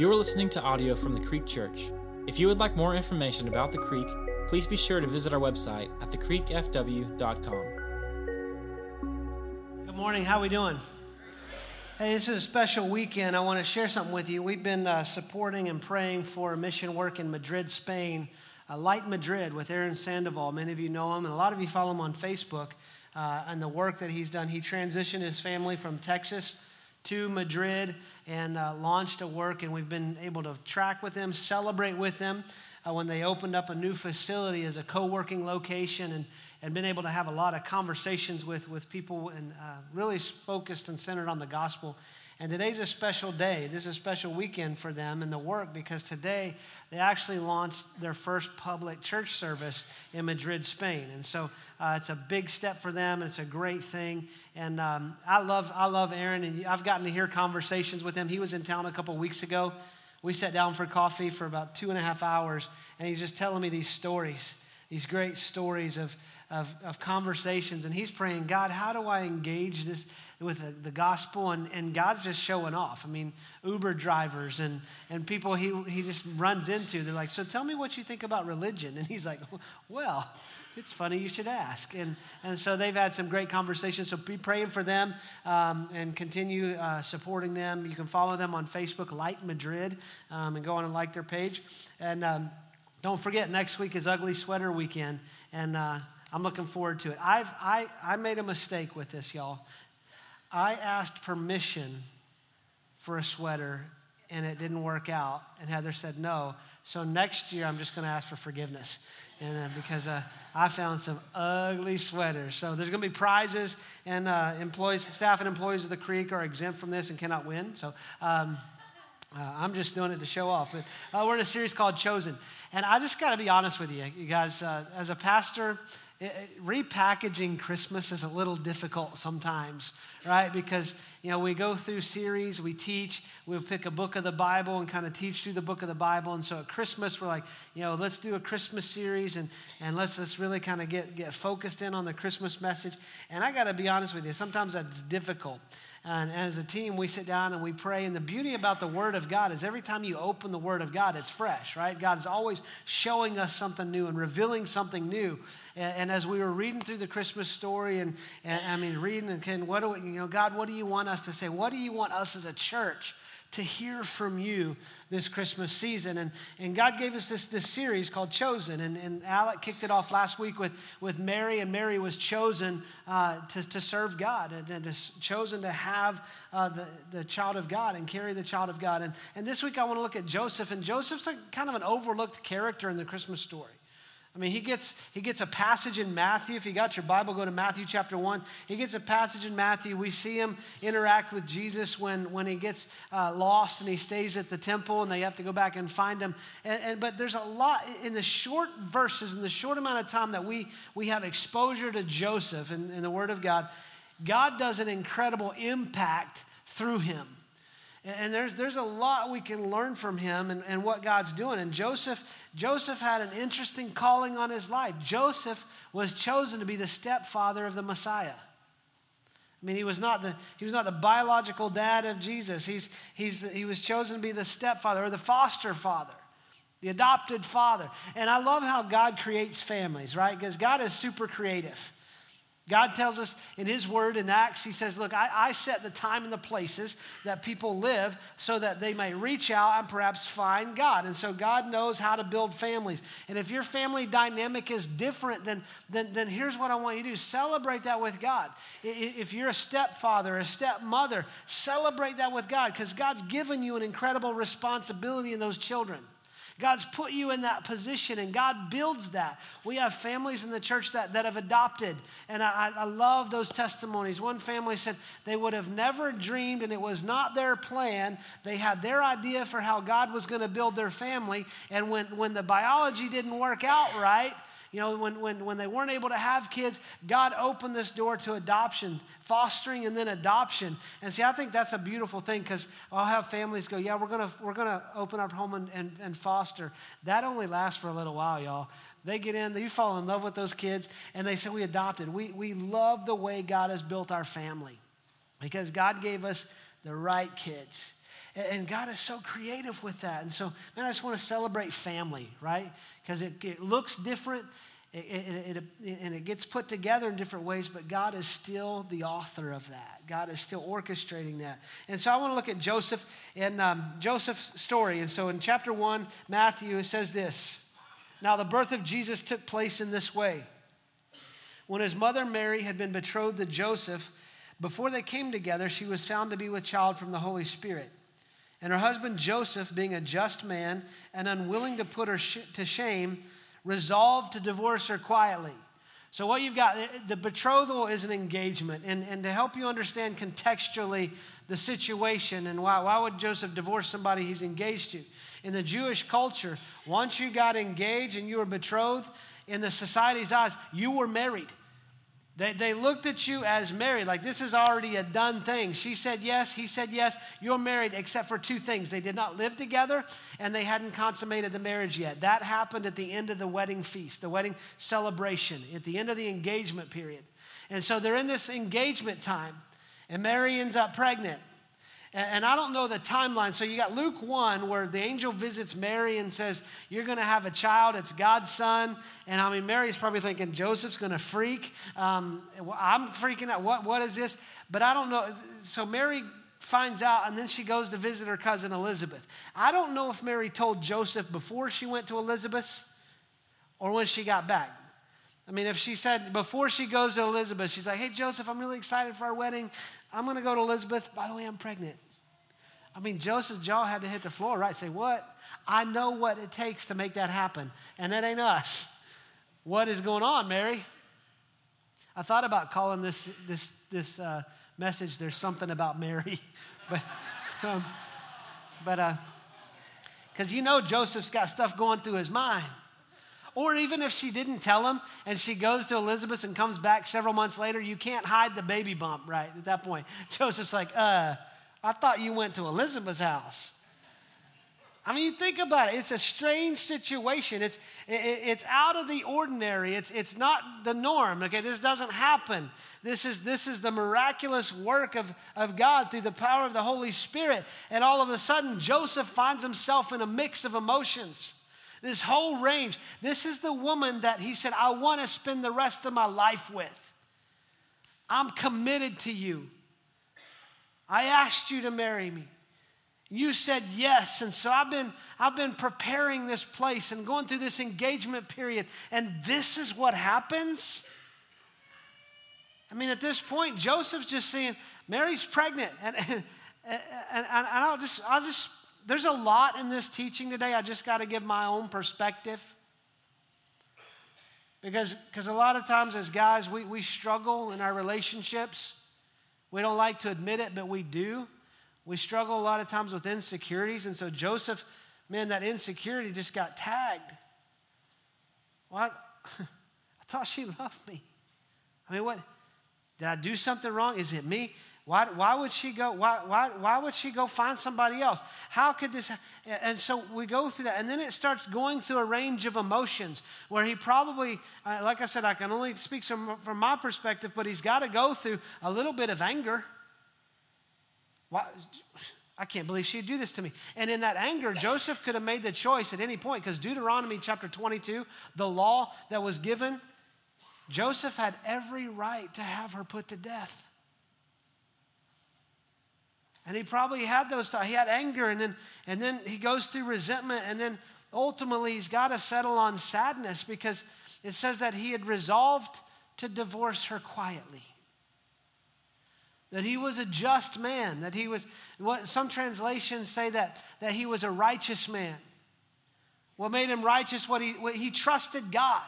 You are listening to audio from the Creek Church. If you would like more information about the Creek, please be sure to visit our website at thecreekfw.com. Good morning. How are we doing? Hey, this is a special weekend. I want to share something with you. We've been uh, supporting and praying for mission work in Madrid, Spain. Uh, Light Madrid with Aaron Sandoval. Many of you know him, and a lot of you follow him on Facebook uh, and the work that he's done. He transitioned his family from Texas to Madrid and uh, launched a work, and we've been able to track with them, celebrate with them uh, when they opened up a new facility as a co working location, and, and been able to have a lot of conversations with, with people and uh, really focused and centered on the gospel. And today's a special day. This is a special weekend for them and the work because today they actually launched their first public church service in Madrid, Spain. And so uh, it's a big step for them. It's a great thing. And um, I, love, I love Aaron, and I've gotten to hear conversations with him. He was in town a couple weeks ago. We sat down for coffee for about two and a half hours, and he's just telling me these stories, these great stories of, of, of conversations. And he's praying, God, how do I engage this with the, the, gospel? And, and God's just showing off. I mean, Uber drivers and, and people he, he just runs into, they're like, So tell me what you think about religion. And he's like, Well, it's funny you should ask. And, and so they've had some great conversations. So be praying for them um, and continue uh, supporting them. You can follow them on Facebook, Light Madrid, um, and go on and like their page. And um, don't forget, next week is Ugly Sweater Weekend. And uh, I'm looking forward to it. I've, I, I made a mistake with this, y'all. I asked permission for a sweater and it didn't work out. And Heather said no. So next year, I'm just going to ask for forgiveness. And uh, because uh, I found some ugly sweaters. So there's going to be prizes, and uh, employees, staff and employees of the Creek are exempt from this and cannot win. So um, uh, I'm just doing it to show off. But uh, we're in a series called Chosen. And I just got to be honest with you, you guys. Uh, as a pastor, Eh, eh, repackaging Christmas is a little difficult sometimes, right? Because, you know, we go through series, we teach, we'll pick a book of the Bible and kind of teach through the book of the Bible. And so at Christmas, we're like, you know, let's do a Christmas series and, and let's, let's really kind of get, get focused in on the Christmas message. And I got to be honest with you, sometimes that's difficult. And as a team, we sit down and we pray. And the beauty about the Word of God is every time you open the Word of God, it's fresh, right? God is always showing us something new and revealing something new. And, and as we were reading through the Christmas story, and, and I mean, reading and can, what do we, you know, God, what do you want us to say? What do you want us as a church to hear from you this Christmas season. And, and God gave us this, this series called Chosen. And, and Alec kicked it off last week with, with Mary, and Mary was chosen uh, to, to serve God and, and chosen to have uh, the, the child of God and carry the child of God. And, and this week I want to look at Joseph. And Joseph's a, kind of an overlooked character in the Christmas story. I mean, he gets, he gets a passage in Matthew. If you got your Bible, go to Matthew chapter 1. He gets a passage in Matthew. We see him interact with Jesus when, when he gets uh, lost and he stays at the temple and they have to go back and find him. And, and, but there's a lot in the short verses, in the short amount of time that we, we have exposure to Joseph in the Word of God, God does an incredible impact through him. And there's, there's a lot we can learn from him and, and what God's doing. And Joseph, Joseph had an interesting calling on his life. Joseph was chosen to be the stepfather of the Messiah. I mean, he was not the, he was not the biological dad of Jesus. He's, he's, he was chosen to be the stepfather or the foster father, the adopted father. And I love how God creates families, right? Because God is super creative. God tells us in His Word in Acts, He says, Look, I, I, set the time and the places that people live so that they may reach out and perhaps find God. And so God knows how to build families. And if your family dynamic is different, then, then, then here's what I want you to do celebrate that with God. If you're a stepfather, a stepmother, celebrate that with God because God's given you an incredible responsibility in those children. God's put you in that position and God builds that. We have families in the church that, that have adopted, and I, I love those testimonies. One family said they would have never dreamed, and it was not their plan. They had their idea for how God was going to build their family, and when, when the biology didn't work out right, you know, when, when, when they weren't able to have kids, God opened this door to adoption, fostering and then adoption. And see, I think that's a beautiful thing because I'll have families go, yeah, we're going we're gonna open our home and, and, and foster. That only lasts for a little while, y'all. They get in, you fall in love with those kids, and they say, We adopted. We, we love the way God has built our family because God gave us the right kids. And God is so creative with that. And so, man, I just want to celebrate family, right? Because it, it, looks different it, it, it, and it gets put together in different ways, but God is still the author of that. God is still orchestrating that. And so I want to look at Joseph and um, Joseph's story. And so in chapter one, Matthew, it says this Now the birth of Jesus took place in this way. When his mother Mary had been betrothed to Joseph, before they came together, she was found to be with child from the Holy Spirit. And her husband Joseph, being a just man and unwilling to put her sh- to shame, resolved to divorce her quietly. So, what you've got, the betrothal is an engagement. And, and to help you understand contextually the situation and why, why would Joseph divorce somebody he's engaged to? In the Jewish culture, once you got engaged and you were betrothed, in the society's eyes, you were married. They, they looked at you as married, like this is already a done thing. She said yes, he said yes, you're married, except for two things. They did not live together and they hadn't consummated the marriage yet. That happened at the end of the wedding feast, the wedding celebration, at the end of the engagement period. And so they're in this engagement time, and Mary ends up pregnant. And I don't know the timeline. So you got Luke 1, where the angel visits Mary and says, You're going to have a child. It's God's son. And I mean, Mary's probably thinking, Joseph's going to freak. Um, I'm freaking out. What, what is this? But I don't know. So Mary finds out, and then she goes to visit her cousin Elizabeth. I don't know if Mary told Joseph before she went to Elizabeth or when she got back. I mean, if she said before she goes to Elizabeth, she's like, hey, Joseph, I'm really excited for our wedding. I'm going to go to Elizabeth. By the way, I'm pregnant. I mean, Joseph's jaw had to hit the floor, right? Say, what? I know what it takes to make that happen, and that ain't us. What is going on, Mary? I thought about calling this, this, this uh, message, There's Something About Mary. but, um, but, because uh, you know Joseph's got stuff going through his mind. Or even if she didn't tell him and she goes to Elizabeth and comes back several months later, you can't hide the baby bump, right? At that point, Joseph's like, uh, I thought you went to Elizabeth's house. I mean, you think about it. It's a strange situation. It's, it, it's out of the ordinary. It's, it's not the norm. Okay, this doesn't happen. This is, this is the miraculous work of, of God through the power of the Holy Spirit. And all of a sudden, Joseph finds himself in a mix of emotions. This whole range. This is the woman that he said, I want to spend the rest of my life with. I'm committed to you. I asked you to marry me. You said yes. And so I've been, I've been preparing this place and going through this engagement period. And this is what happens. I mean, at this point, Joseph's just saying, Mary's pregnant. And, and, and, and I'll just, I'll just there's a lot in this teaching today. I just got to give my own perspective. Because because a lot of times as guys, we, we struggle in our relationships. We don't like to admit it, but we do. We struggle a lot of times with insecurities. And so Joseph, man, that insecurity just got tagged. What? I, I thought she loved me. I mean, what? Did I do something wrong? Is it me? Why, why would she go? Why, why, why would she go find somebody else? How could this? And so we go through that, and then it starts going through a range of emotions where he probably, uh, like I said, I can only speak from, from my perspective, but he's got to go through a little bit of anger. Why? I can't believe she'd do this to me. And in that anger, Joseph could have made the choice at any point because Deuteronomy chapter 22, the law that was given, Joseph had every right to have her put to death. And he probably had those thoughts. He had anger, and then, and then he goes through resentment, and then ultimately he's got to settle on sadness because it says that he had resolved to divorce her quietly. That he was a just man, that he was, what some translations say that, that he was a righteous man. What made him righteous? What he, what he trusted God.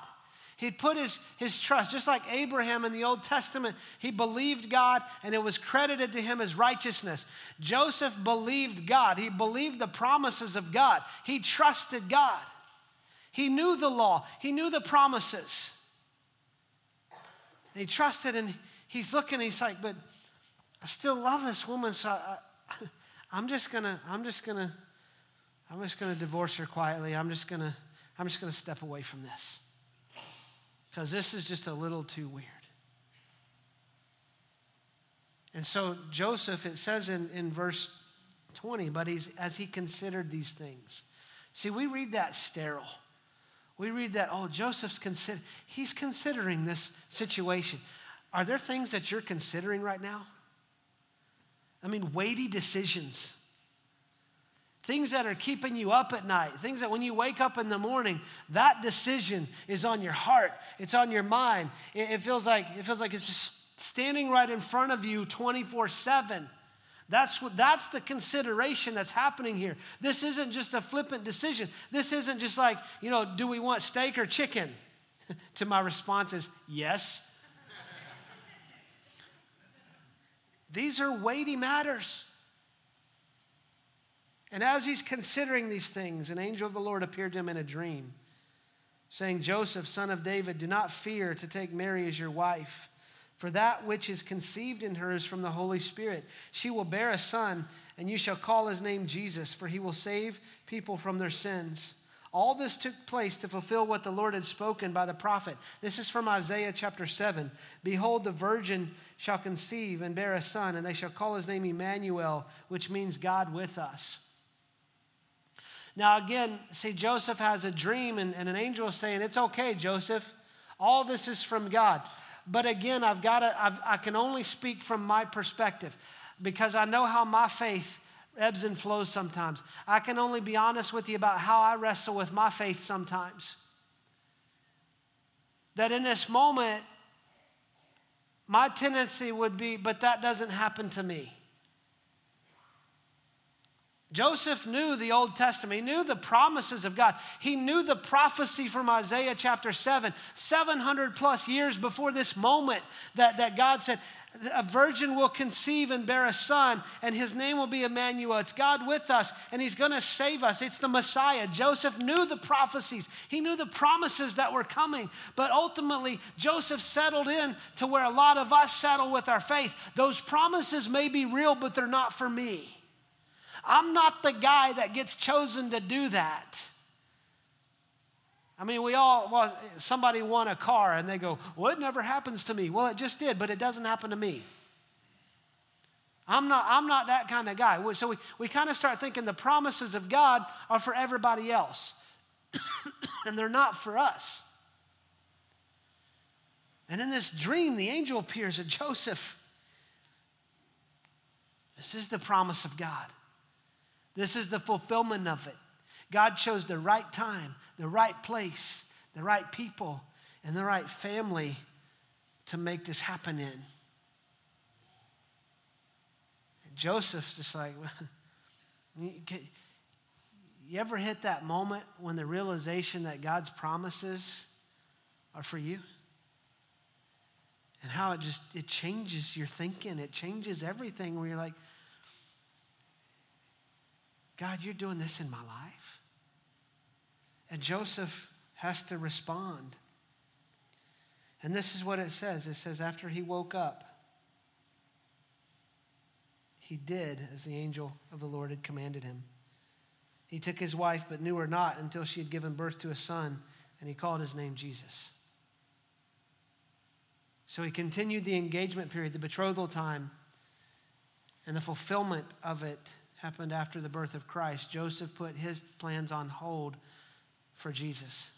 He'd put his, his trust, just like Abraham in the Old Testament, he believed God and it was credited to him as righteousness. Joseph believed God. He believed the promises of God. He trusted God. He knew the law, he knew the promises. And he trusted and he's looking, he's like, but I still love this woman, so I, I'm just gonna, I'm just gonna, I'm just gonna divorce her quietly. I'm just gonna, I'm just gonna step away from this because this is just a little too weird. And so, Joseph, it says in, in verse 20, but he's, as he considered these things. See, we read that sterile. We read that, oh, Joseph's consider he's considering this situation. Are there things that you're considering right now? I mean, weighty decisions. Things that are keeping you up at night, things that when you wake up in the morning, that decision is on your heart, it's on your mind. It, it feels like it feels like it's just standing right in front of you 24/7. That's, what, that's the consideration that's happening here. This isn't just a flippant decision. This isn't just like, you know, do we want steak or chicken? to my response is yes. These are weighty matters. And as he's considering these things, an angel of the Lord appeared to him in a dream, saying, Joseph, son of David, do not fear to take Mary as your wife for that which is conceived in her is from the Holy Spirit. She will bear a son, and you shall call his name Jesus, for he will save people from their sins. All this took place to fulfill what the Lord had spoken by the prophet. This is from Isaiah chapter 7. Behold, the virgin shall conceive and bear a son, and they shall call his name Emmanuel, which means God with us. Now, again, see, Joseph has a dream, and, and an angel is saying, It's okay, Joseph. All this is from God. But again, I've got to, I've, I can only speak from my perspective because I know how my faith ebbs and flows sometimes. I can only be honest with you about how I wrestle with my faith sometimes. That in this moment, my tendency would be, but that doesn't happen to me. Joseph knew the Old Testament. He knew the promises of God. He knew the prophecy from Isaiah chapter 7, 700 plus years before this moment that, that God said, a virgin will conceive and bear a son, and his name will be Emmanuel. It's God with us, and he's going to save us. It's the Messiah. Joseph knew the prophecies, he knew the promises that were coming. But ultimately, Joseph settled in to where a lot of us settle with our faith. Those promises may be real, but they're not for me. I'm not the guy that gets chosen to do that. I mean, we all, well, somebody won a car and they go, well, it never happens to me. Well, it just did, but it doesn't happen to me. I'm not, I'm not that kind of guy. So we, we kind of start thinking the promises of God are for everybody else, and they're not for us. And in this dream, the angel appears to Joseph. This is the promise of God. This is the fulfillment of it. God chose the right time, the right place, the right people, and the right family to make this happen in. And Joseph's just like, you ever hit that moment when the realization that God's promises are for you? And how it just it changes your thinking, it changes everything where you're like, God, you're doing this in my life? And Joseph has to respond. And this is what it says it says, after he woke up, he did as the angel of the Lord had commanded him. He took his wife, but knew her not until she had given birth to a son, and he called his name Jesus. So he continued the engagement period, the betrothal time, and the fulfillment of it happened after the birth of Christ, Joseph put his plans on hold for Jesus.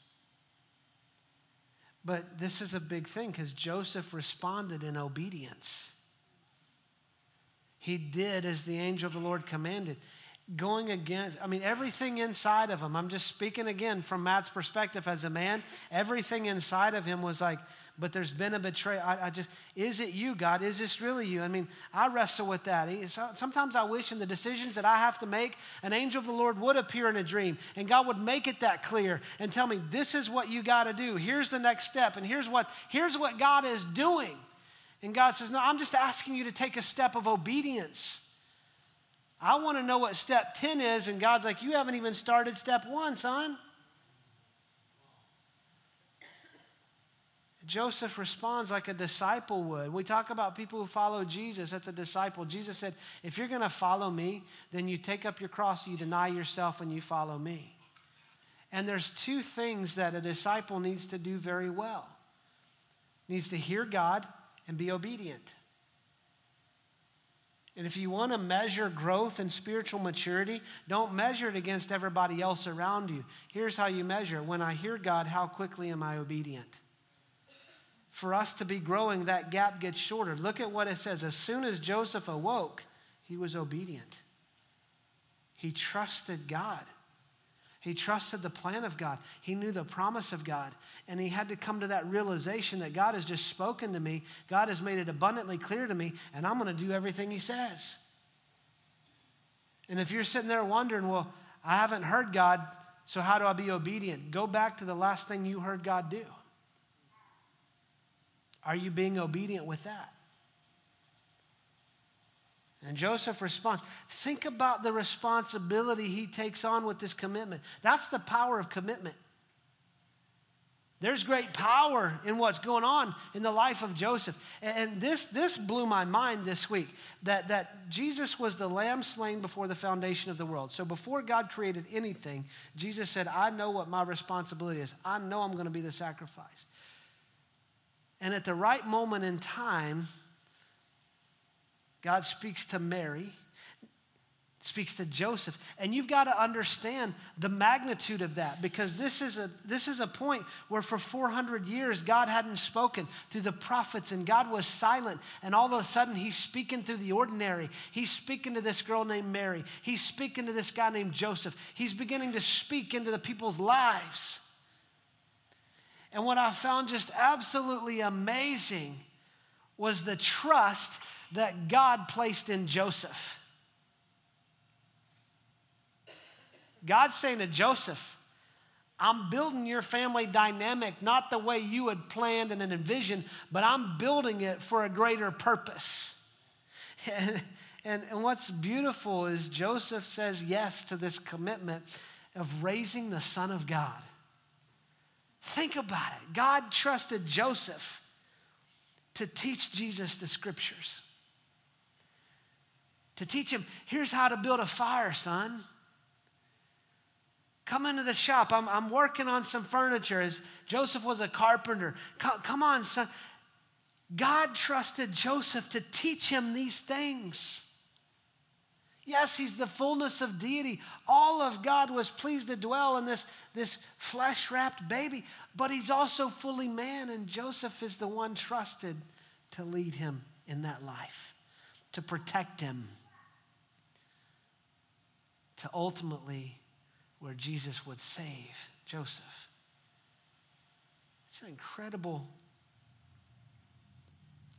But this is a big thing because Joseph responded in obedience. He did as the angel of the Lord commanded. Going against, I mean, everything inside of him, I'm just speaking again from Matt's perspective as a man, everything inside of him was like, but there's been a betrayal. I, I, just, is it you, God? Is this really you? I mean, I wrestle with that. Sometimes I wish in the decisions that I have to make, an angel of the Lord would appear in a dream and God would make it that clear and tell me, this is what you got to do. Here's the next step, and here's what, here's what God is doing. And God says, No, I'm just asking you to take a step of obedience. I want to know what step 10 is, and God's like, You haven't even started step one, son. Joseph responds like a disciple would. We talk about people who follow Jesus. That's a disciple. Jesus said, If you're going to follow me, then you take up your cross, you deny yourself, and you follow me. And there's two things that a disciple needs to do very well needs to hear God and be obedient. And if you want to measure growth and spiritual maturity, don't measure it against everybody else around you. Here's how you measure when I hear God, how quickly am I obedient? For us to be growing, that gap gets shorter. Look at what it says. As soon as Joseph awoke, he was obedient. He trusted God. He trusted the plan of God. He knew the promise of God. And he had to come to that realization that God has just spoken to me. God has made it abundantly clear to me, and I'm going to do everything he says. And if you're sitting there wondering, well, I haven't heard God, so how do I be obedient? Go back to the last thing you heard God do. Are you being obedient with that? And Joseph responds. Think about the responsibility he takes on with this commitment. That's the power of commitment. There's great power in what's going on in the life of Joseph. And this, this blew my mind this week that, that Jesus was the lamb slain before the foundation of the world. So before God created anything, Jesus said, I know what my responsibility is. I know I'm going to be the sacrifice. And at the right moment in time, God speaks to Mary, speaks to Joseph. And you've got to understand the magnitude of that because this is a, this is a point where for 400 years God hadn't spoken through the prophets and God was silent. And all of a sudden he's speaking through the ordinary. He's speaking to this girl named Mary. He's speaking to this guy named Joseph. He's beginning to speak into the people's lives. And what I found just absolutely amazing was the trust that God placed in Joseph. God's saying to Joseph, I'm building your family dynamic not the way you had planned and envisioned, but I'm building it for a greater purpose. And, and, and what's beautiful is Joseph says yes to this commitment of raising the Son of God. Think about it. God trusted Joseph to teach Jesus the scriptures to teach him here's how to build a fire, son. Come into the shop. I'm, I'm working on some furniture. As Joseph was a carpenter. Come, come on, son. God trusted Joseph to teach him these things. Yes, he's the fullness of deity. All of God was pleased to dwell in this, this flesh wrapped baby, but he's also fully man, and Joseph is the one trusted to lead him in that life, to protect him to ultimately where Jesus would save Joseph. It's an incredible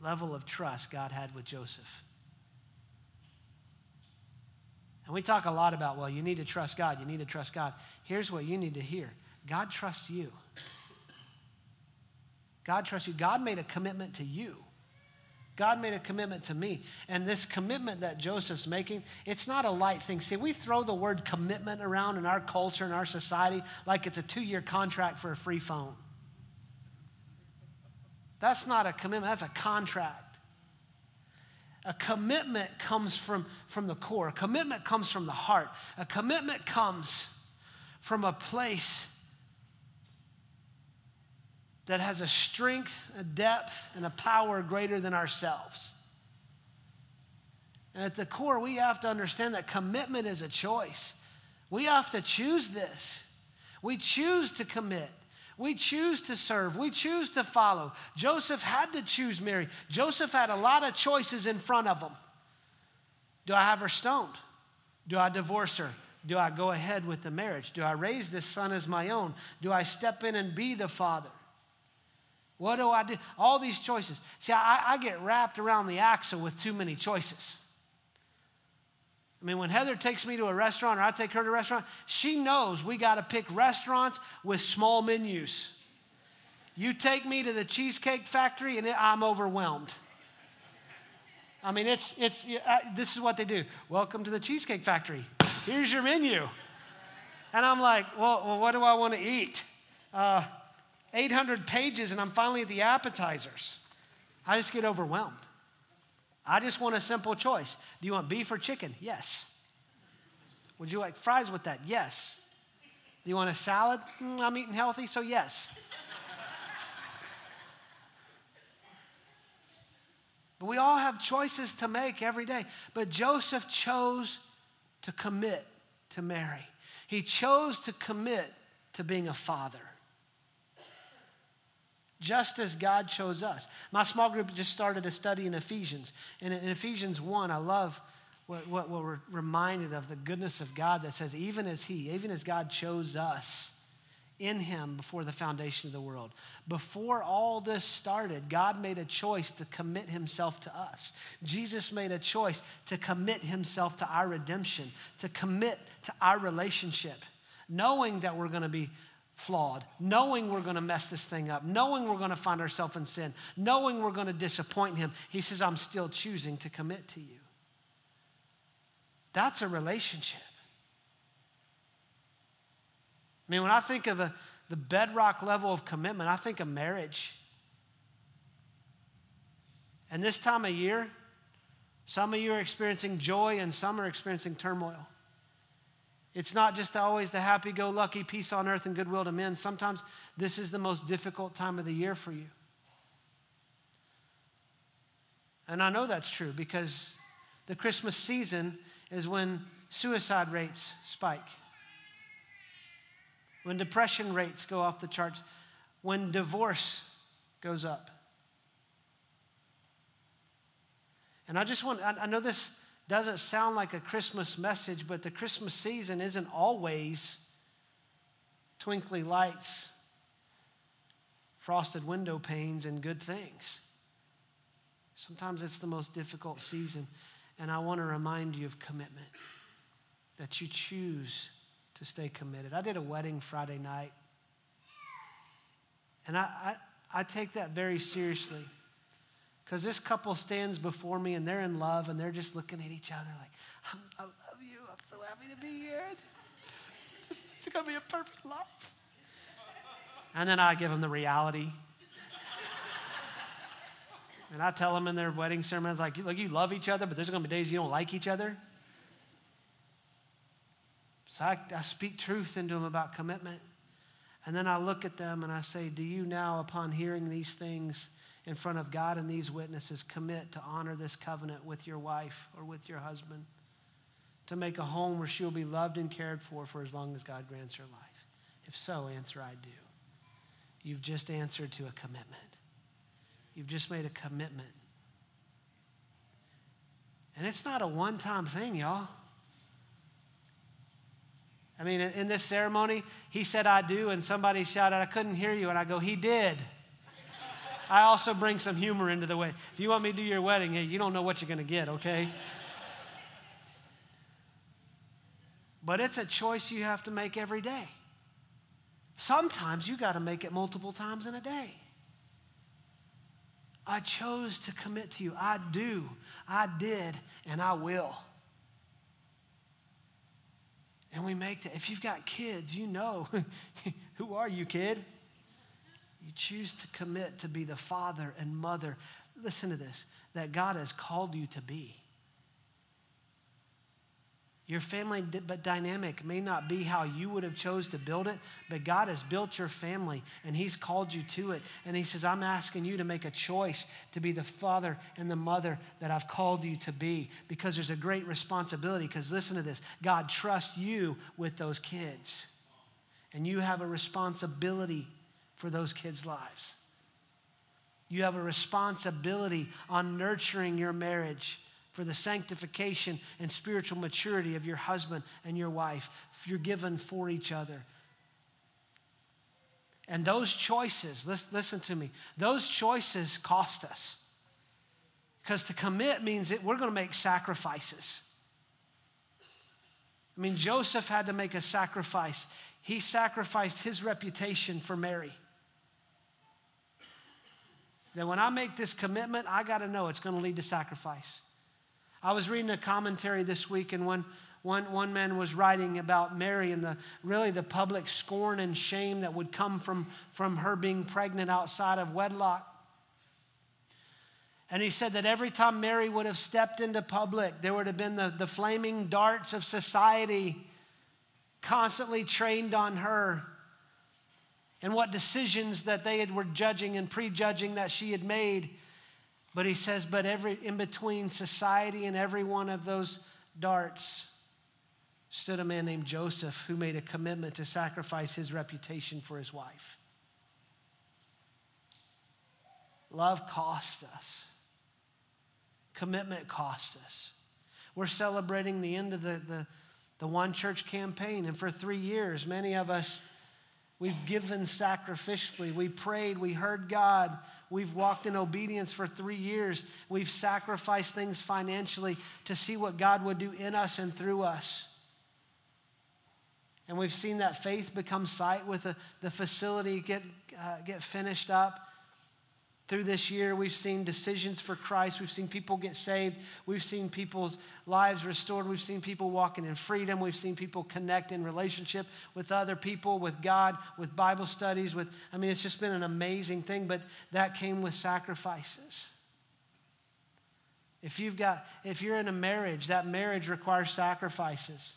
level of trust God had with Joseph. And we talk a lot about, well, you need to trust God, you need to trust God. Here's what you need to hear God trusts you. God trusts you. God made a commitment to you. God made a commitment to me. And this commitment that Joseph's making, it's not a light thing. See, we throw the word commitment around in our culture and our society like it's a two year contract for a free phone. That's not a commitment, that's a contract. A commitment comes from, from the core, a commitment comes from the heart, a commitment comes from a place that has a strength, a depth, and a power greater than ourselves. And at the core, we have to understand that commitment is a choice. We have to choose this. We choose to commit. We choose to serve. We choose to follow. Joseph had to choose Mary. Joseph had a lot of choices in front of him. Do I have her stoned? Do I divorce her? Do I go ahead with the marriage? Do I raise this son as my own? Do I step in and be the father? What do I do? All these choices. See, I, I get wrapped around the axle with too many choices. I mean, when Heather takes me to a restaurant or I take her to a restaurant, she knows we got to pick restaurants with small menus. You take me to the Cheesecake Factory and I'm overwhelmed. I mean, it's, it's, this is what they do. Welcome to the Cheesecake Factory. Here's your menu. And I'm like, well, well what do I want to eat? Uh, 800 pages and I'm finally at the appetizers. I just get overwhelmed. I just want a simple choice. Do you want beef or chicken? Yes. Would you like fries with that? Yes. Do you want a salad? Mm, I'm eating healthy, so yes. But we all have choices to make every day. But Joseph chose to commit to Mary, he chose to commit to being a father. Just as God chose us. My small group just started a study in Ephesians. And in Ephesians 1, I love what, what, we're reminded of the goodness of God that says, even as He, even as God chose us in Him before the foundation of the world. Before all this started, God made a choice to commit Himself to us. Jesus made a choice to commit Himself to our redemption, to commit to our relationship, knowing that we're going to be flawed, knowing we're going to mess this thing up, knowing we're going to find ourselves in sin, knowing we're going to disappoint Him. He says, I'm still choosing to commit to you. That's a relationship. I mean, when I think of a, the bedrock level of commitment, I think of marriage. And this time of year, some of you are experiencing joy and some are experiencing turmoil. It's not just always the happy go lucky, peace on earth, and goodwill to men. Sometimes this is the most difficult time of the year for you. And I know that's true because the Christmas season is when suicide rates spike, when depression rates go off the charts, when divorce goes up. And I just want, I know this doesn't sound like a Christmas message, but the Christmas season isn't always twinkly lights, frosted window panes, and good things. Sometimes it's the most difficult season. And I want to remind you of commitment, that you choose to stay committed. I did a wedding Friday night, and I, I, I take that very seriously. Because this couple stands before me and they're in love and they're just looking at each other like, i love you. I'm so happy to be here. It's going to be a perfect life. And then I give them the reality. And I tell them in their wedding sermons, like, look, you love each other, but there's going to be days you don't like each other. So I, I speak truth into them about commitment. And then I look at them and I say, Do you now, upon hearing these things in front of God and these witnesses, commit to honor this covenant with your wife or with your husband? To make a home where she'll be loved and cared for for as long as God grants her life? If so, answer I do. You've just answered to a commitment. You've just made a commitment. And it's not a one time thing, y'all. I mean, in this ceremony, he said, I do, and somebody shouted, I couldn't hear you. And I go, He did. I also bring some humor into the way. If you want me to do your wedding, hey, you don't know what you're going to get, okay? but it's a choice you have to make every day. Sometimes you got to make it multiple times in a day. I chose to commit to you. I do. I did, and I will. And we make that. If you've got kids, you know who are you, kid? You choose to commit to be the father and mother. Listen to this that God has called you to be. Your family but dynamic may not be how you would have chose to build it, but God has built your family and he's called you to it. And he says, "I'm asking you to make a choice to be the father and the mother that I've called you to be because there's a great responsibility because listen to this. God trusts you with those kids. And you have a responsibility for those kids' lives. You have a responsibility on nurturing your marriage for the sanctification and spiritual maturity of your husband and your wife. If you're given for each other. And those choices, listen to me, those choices cost us. Because to commit means that we're going to make sacrifices. I mean, Joseph had to make a sacrifice. He sacrificed his reputation for Mary. That when I make this commitment, I got to know it's going to lead to sacrifice. I was reading a commentary this week, and one, one, one man was writing about Mary and the really the public scorn and shame that would come from, from her being pregnant outside of wedlock. And he said that every time Mary would have stepped into public, there would have been the, the flaming darts of society constantly trained on her and what decisions that they had, were judging and prejudging that she had made But he says, but every in between society and every one of those darts stood a man named Joseph who made a commitment to sacrifice his reputation for his wife. Love cost us. Commitment cost us. We're celebrating the end of the, the, the One Church campaign, and for three years, many of us, we've given sacrificially. We prayed, we heard God, we've walked in obedience for three years. We've sacrificed things financially to see what God would do in us and through us. And we've seen that faith become sight with the, the facility get, uh, get finished up. Through this year, we've seen decisions for Christ. We've seen people get saved. We've seen people's lives restored. We've seen people walking in freedom. We've seen people connect in relationship with other people, with God, with Bible studies. With I mean, it's just been an amazing thing. But that came with sacrifices. If you've got, if you're in a marriage, that marriage requires sacrifices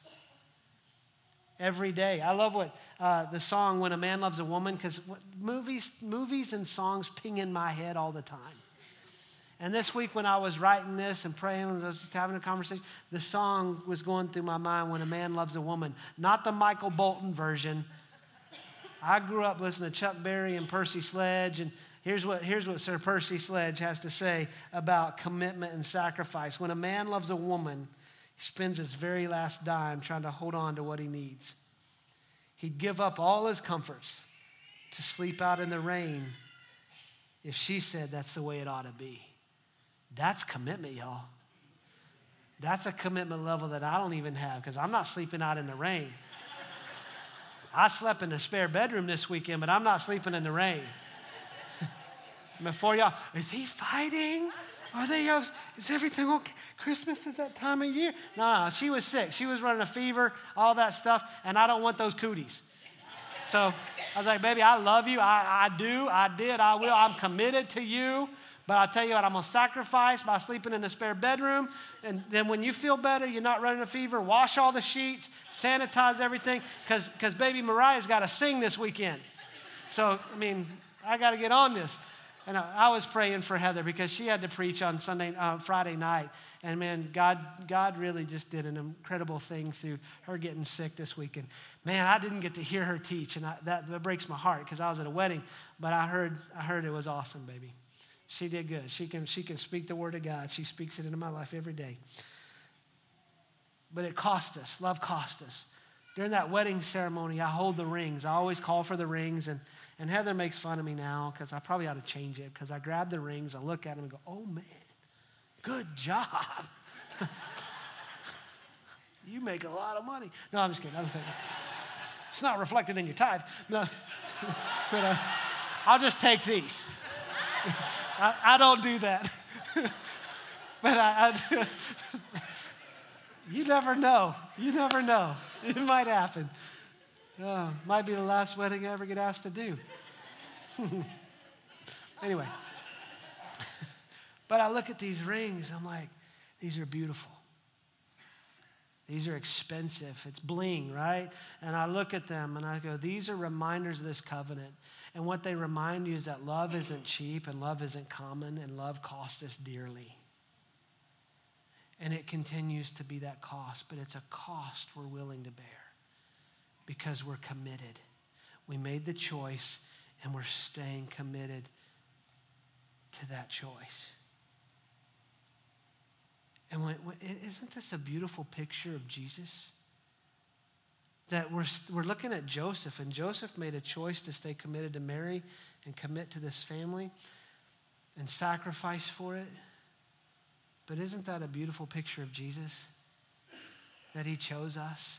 every day. I love what uh, the song "When a Man Loves a Woman" because movies, movies and songs ping in my head all the time. And this week, when I was writing this and praying, and I was just having a conversation, the song was going through my mind "When a Man Loves a Woman," not the Michael Bolton version. I grew up listening to Chuck Berry and Percy Sledge, and here's what, here's what Sir Percy Sledge has to say about commitment and sacrifice. When a man loves a woman, spends his very last dime trying to hold on to what he needs. He'd give up all his comforts to sleep out in the rain if she said that's the way it ought to be. That's commitment, y'all. That's a commitment level that I don't even have because I'm not sleeping out in the rain. I slept in the spare bedroom this weekend, but I'm not sleeping in the rain. Before y'all, is he fighting? Are they, uh, is everything okay? Christmas is that time of year? No, no, she was sick. She was running a fever, all that stuff, and I don't want those cooties. So I was like, baby, I love you. I, I do. I did. I will. I'm committed to you. But I'll tell you what, I'm going to sacrifice by sleeping in the spare bedroom. And then when you feel better, you're not running a fever, wash all the sheets, sanitize everything, because baby Mariah's got to sing this weekend. So, I mean, I got to get on this. And I, was praying for Heather because she had to preach on Sunday, uh, Friday night. And man, God, God really just did an incredible thing through her getting sick this weekend. Man, I didn't get to hear her teach, and I, that, that breaks my heart because I was at a wedding. But I heard, I heard it was awesome, baby. She did good. She can, she can speak the word of God. She speaks it into my life every day. But it cost us. Love cost us. During that wedding ceremony, I hold the rings. I always call for the rings, and and Heather makes fun of me now because I probably ought to change it because I grab the rings, I look at them and go, oh man, good job. you make a lot of money. No, I'm just kidding. I'm kidding. It's not reflected in your tithe. No. but uh, I'll just take these. I, I don't do that. but I, I you never know. You never know. It might happen. Oh, might be the last wedding I ever get asked to do. anyway, but I look at these rings, I'm like, these are beautiful. These are expensive. It's bling, right? And I look at them and I go, these are reminders of this covenant. And what they remind you is that love isn't cheap and love isn't common and love costs us dearly. And it continues to be that cost, but it's a cost we're willing to bear because we're committed. We made the choice and we're staying committed to that choice. And when, when, isn't this a beautiful picture of Jesus? That we're, we're looking at Joseph, and Joseph made a choice to stay committed to Mary and commit to this family and sacrifice for it. But isn't that a beautiful picture of Jesus? That he chose us?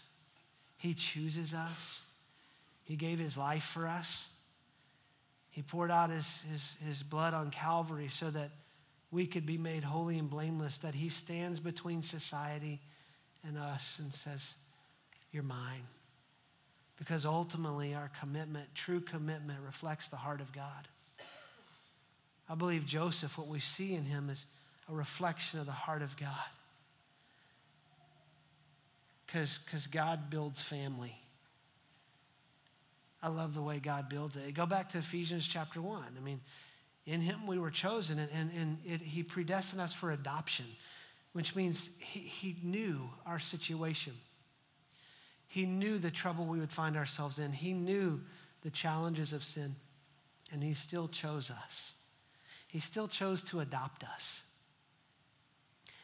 He chooses us. He gave his life for us. He poured out his, his, his blood on Calvary so that we could be made holy and blameless, that he stands between society and us and says, You're mine. Because ultimately, our commitment, true commitment, reflects the heart of God. I believe Joseph, what we see in him is a reflection of the heart of God because God builds family. I love the way God builds it. Go back to Ephesians chapter 1. I mean, In him we were chosen, and, and, and it, he predestined us for adoption, which means he, he knew our situation. He knew the trouble we would find ourselves in. He knew the challenges of sin, and he still chose us. He still chose to adopt us.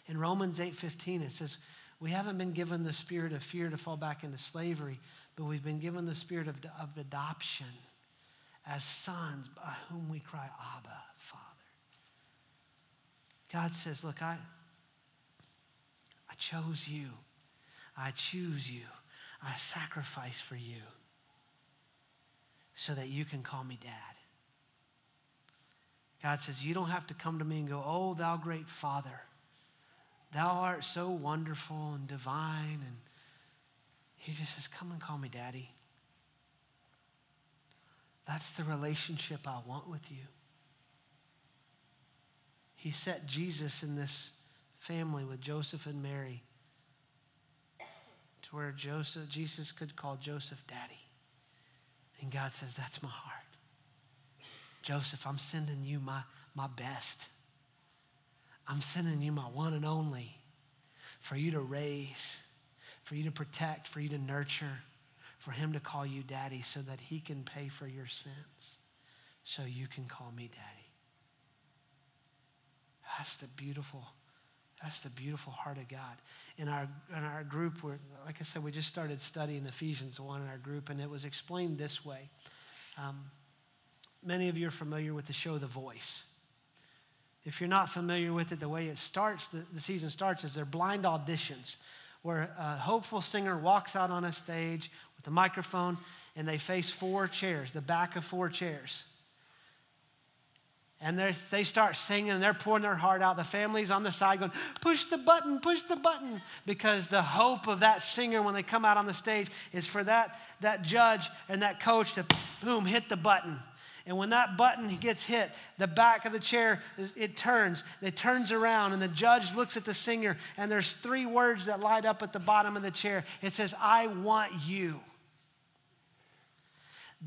In Romans 8:15 it says, "We haven't been given the spirit of fear to fall back into slavery, but we've been given the spirit of, of adoption as sons by whom we cry, Abba, Father. God says, Look, I, I chose you. I choose you. I sacrifice for you so that you can call me dad. God says, You don't have to come to me and go, Oh, thou great Father, thou art so wonderful and divine. And He just says, Come and call me daddy. That's the relationship I want with you. He set Jesus in this family with Joseph and Mary to where Joseph, Jesus could call Joseph daddy. And God says, That's my heart. Joseph, I'm sending you my, my best. I'm sending you my one and only for you to raise, for you to protect, for you to nurture for him to call you daddy so that he can pay for your sins so you can call me daddy. That's the beautiful, that's the beautiful heart of God. In our, in our group, we're, like I said, we just started studying Ephesians 1 in our group, and it was explained this way. Um, many of you are familiar with the show The Voice. If you're not familiar with it, the way it starts, the, the season starts, is they're blind auditions where a hopeful singer walks out on a stage with a microphone, and they face four chairs, the back of four chairs. And they start singing and they're pouring their heart out. The family's on the side going, push the button, push the button. Because the hope of that singer when they come out on the stage is for that, that judge and that coach to, boom, hit the button. And when that button gets hit, the back of the chair, it turns. It turns around, and the judge looks at the singer, and there's three words that light up at the bottom of the chair. It says, I want you.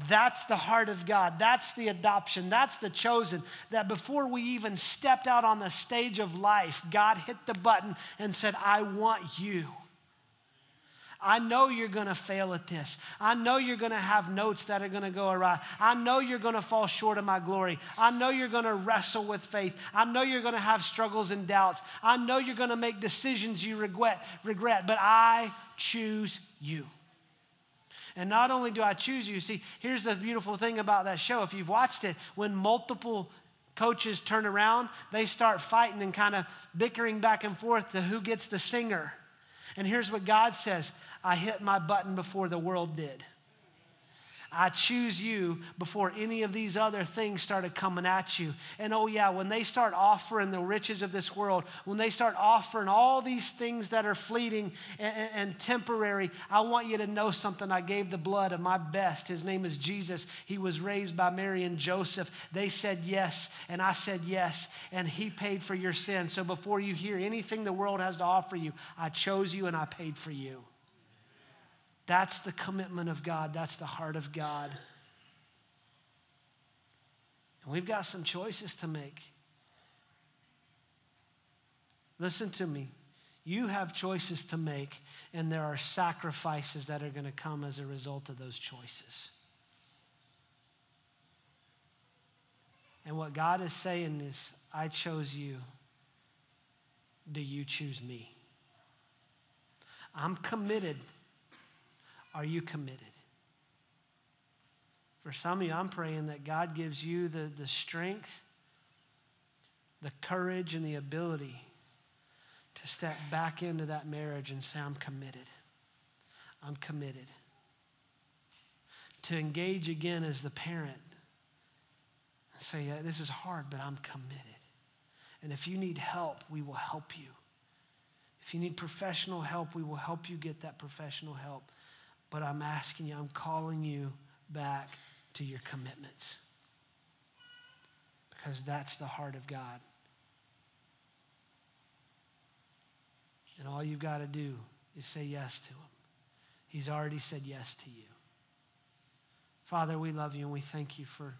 That's the heart of God. That's the adoption. That's the chosen. That before we even stepped out on the stage of life, God hit the button and said, I want you. I know you're going to fail at this. I know you're going to have notes that are going to go awry. I know you're going to fall short of my glory. I know you're going to wrestle with faith. I know you're going to have struggles and doubts. I know you're going to make decisions you regret, regret, but I choose you. And not only do I choose you, see, here's the beautiful thing about that show. If you've watched it, when multiple coaches turn around, they start fighting and kind of bickering back and forth to who gets the singer. And here's what God says I hit my button before the world did. I choose you before any of these other things started coming at you. And oh, yeah, when they start offering the riches of this world, when they start offering all these things that are fleeting and, and, and, temporary, I want you to know something. I gave the blood of my best. His name is Jesus. He was raised by Mary and Joseph. They said yes, and I said yes, and He paid for your sin. So before you hear anything the world has to offer you, I chose you and I paid for you. That's the commitment of God, that's the heart of God. And we've got some choices to make. Listen to me. You have choices to make, and there are sacrifices that are going to come as a result of those choices. And what God is saying is, I chose you. Do you choose me? I'm committed are you committed? For some of you, I'm praying that God gives you the, the strength, the courage, and the ability to step back into that marriage and say, I'm committed. I'm committed. To engage again as the parent and say, yeah, This is hard, but I'm committed. And if you need help, we will help you. If you need professional help, we will help you get that professional help. But I'm asking you, I'm calling you back to your commitments. Because that's the heart of God. And all you've got to do is say yes to Him. He's already said yes to you. Father, we love you and we thank you for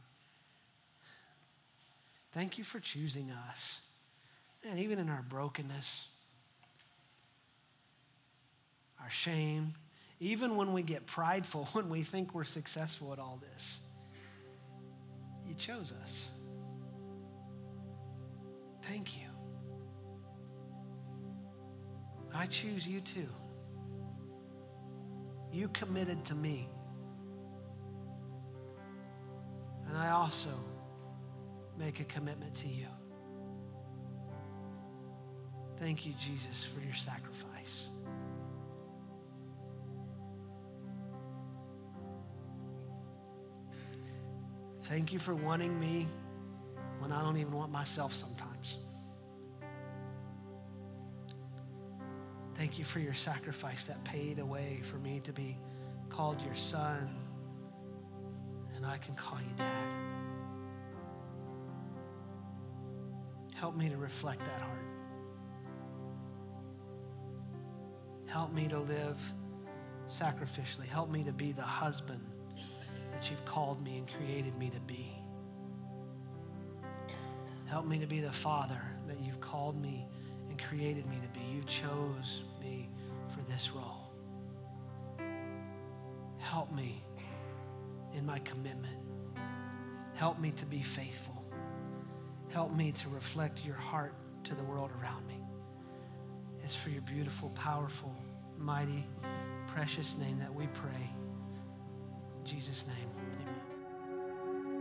Thank you for choosing us. And even in our brokenness, our shame, even when we get prideful, when we think we're successful at all this, you chose us. Thank you. I choose you too. You committed to me. And I also make a commitment to you. Thank you, Jesus, for your sacrifice. Thank you for wanting me when I don't even want myself sometimes. Thank you for your sacrifice that paid a way for me to be called your son, and I can call you dad. Help me to reflect that heart. Help me to live sacrificially. Help me to be the husband that you've called me and created me to be. Help me to be the father that you've called me and created me to be. You chose me for this role. Help me in my commitment. Help me to be faithful. Help me to reflect your heart to the world around me. It's for your beautiful, powerful, mighty, precious name that we pray. Jesus' name,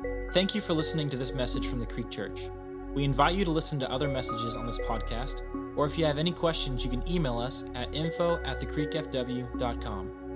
amen. Thank you for listening to this message from the Creek Church. We invite you to listen to other messages on this podcast, or if you have any questions, you can email us at info at thecreekfw.com.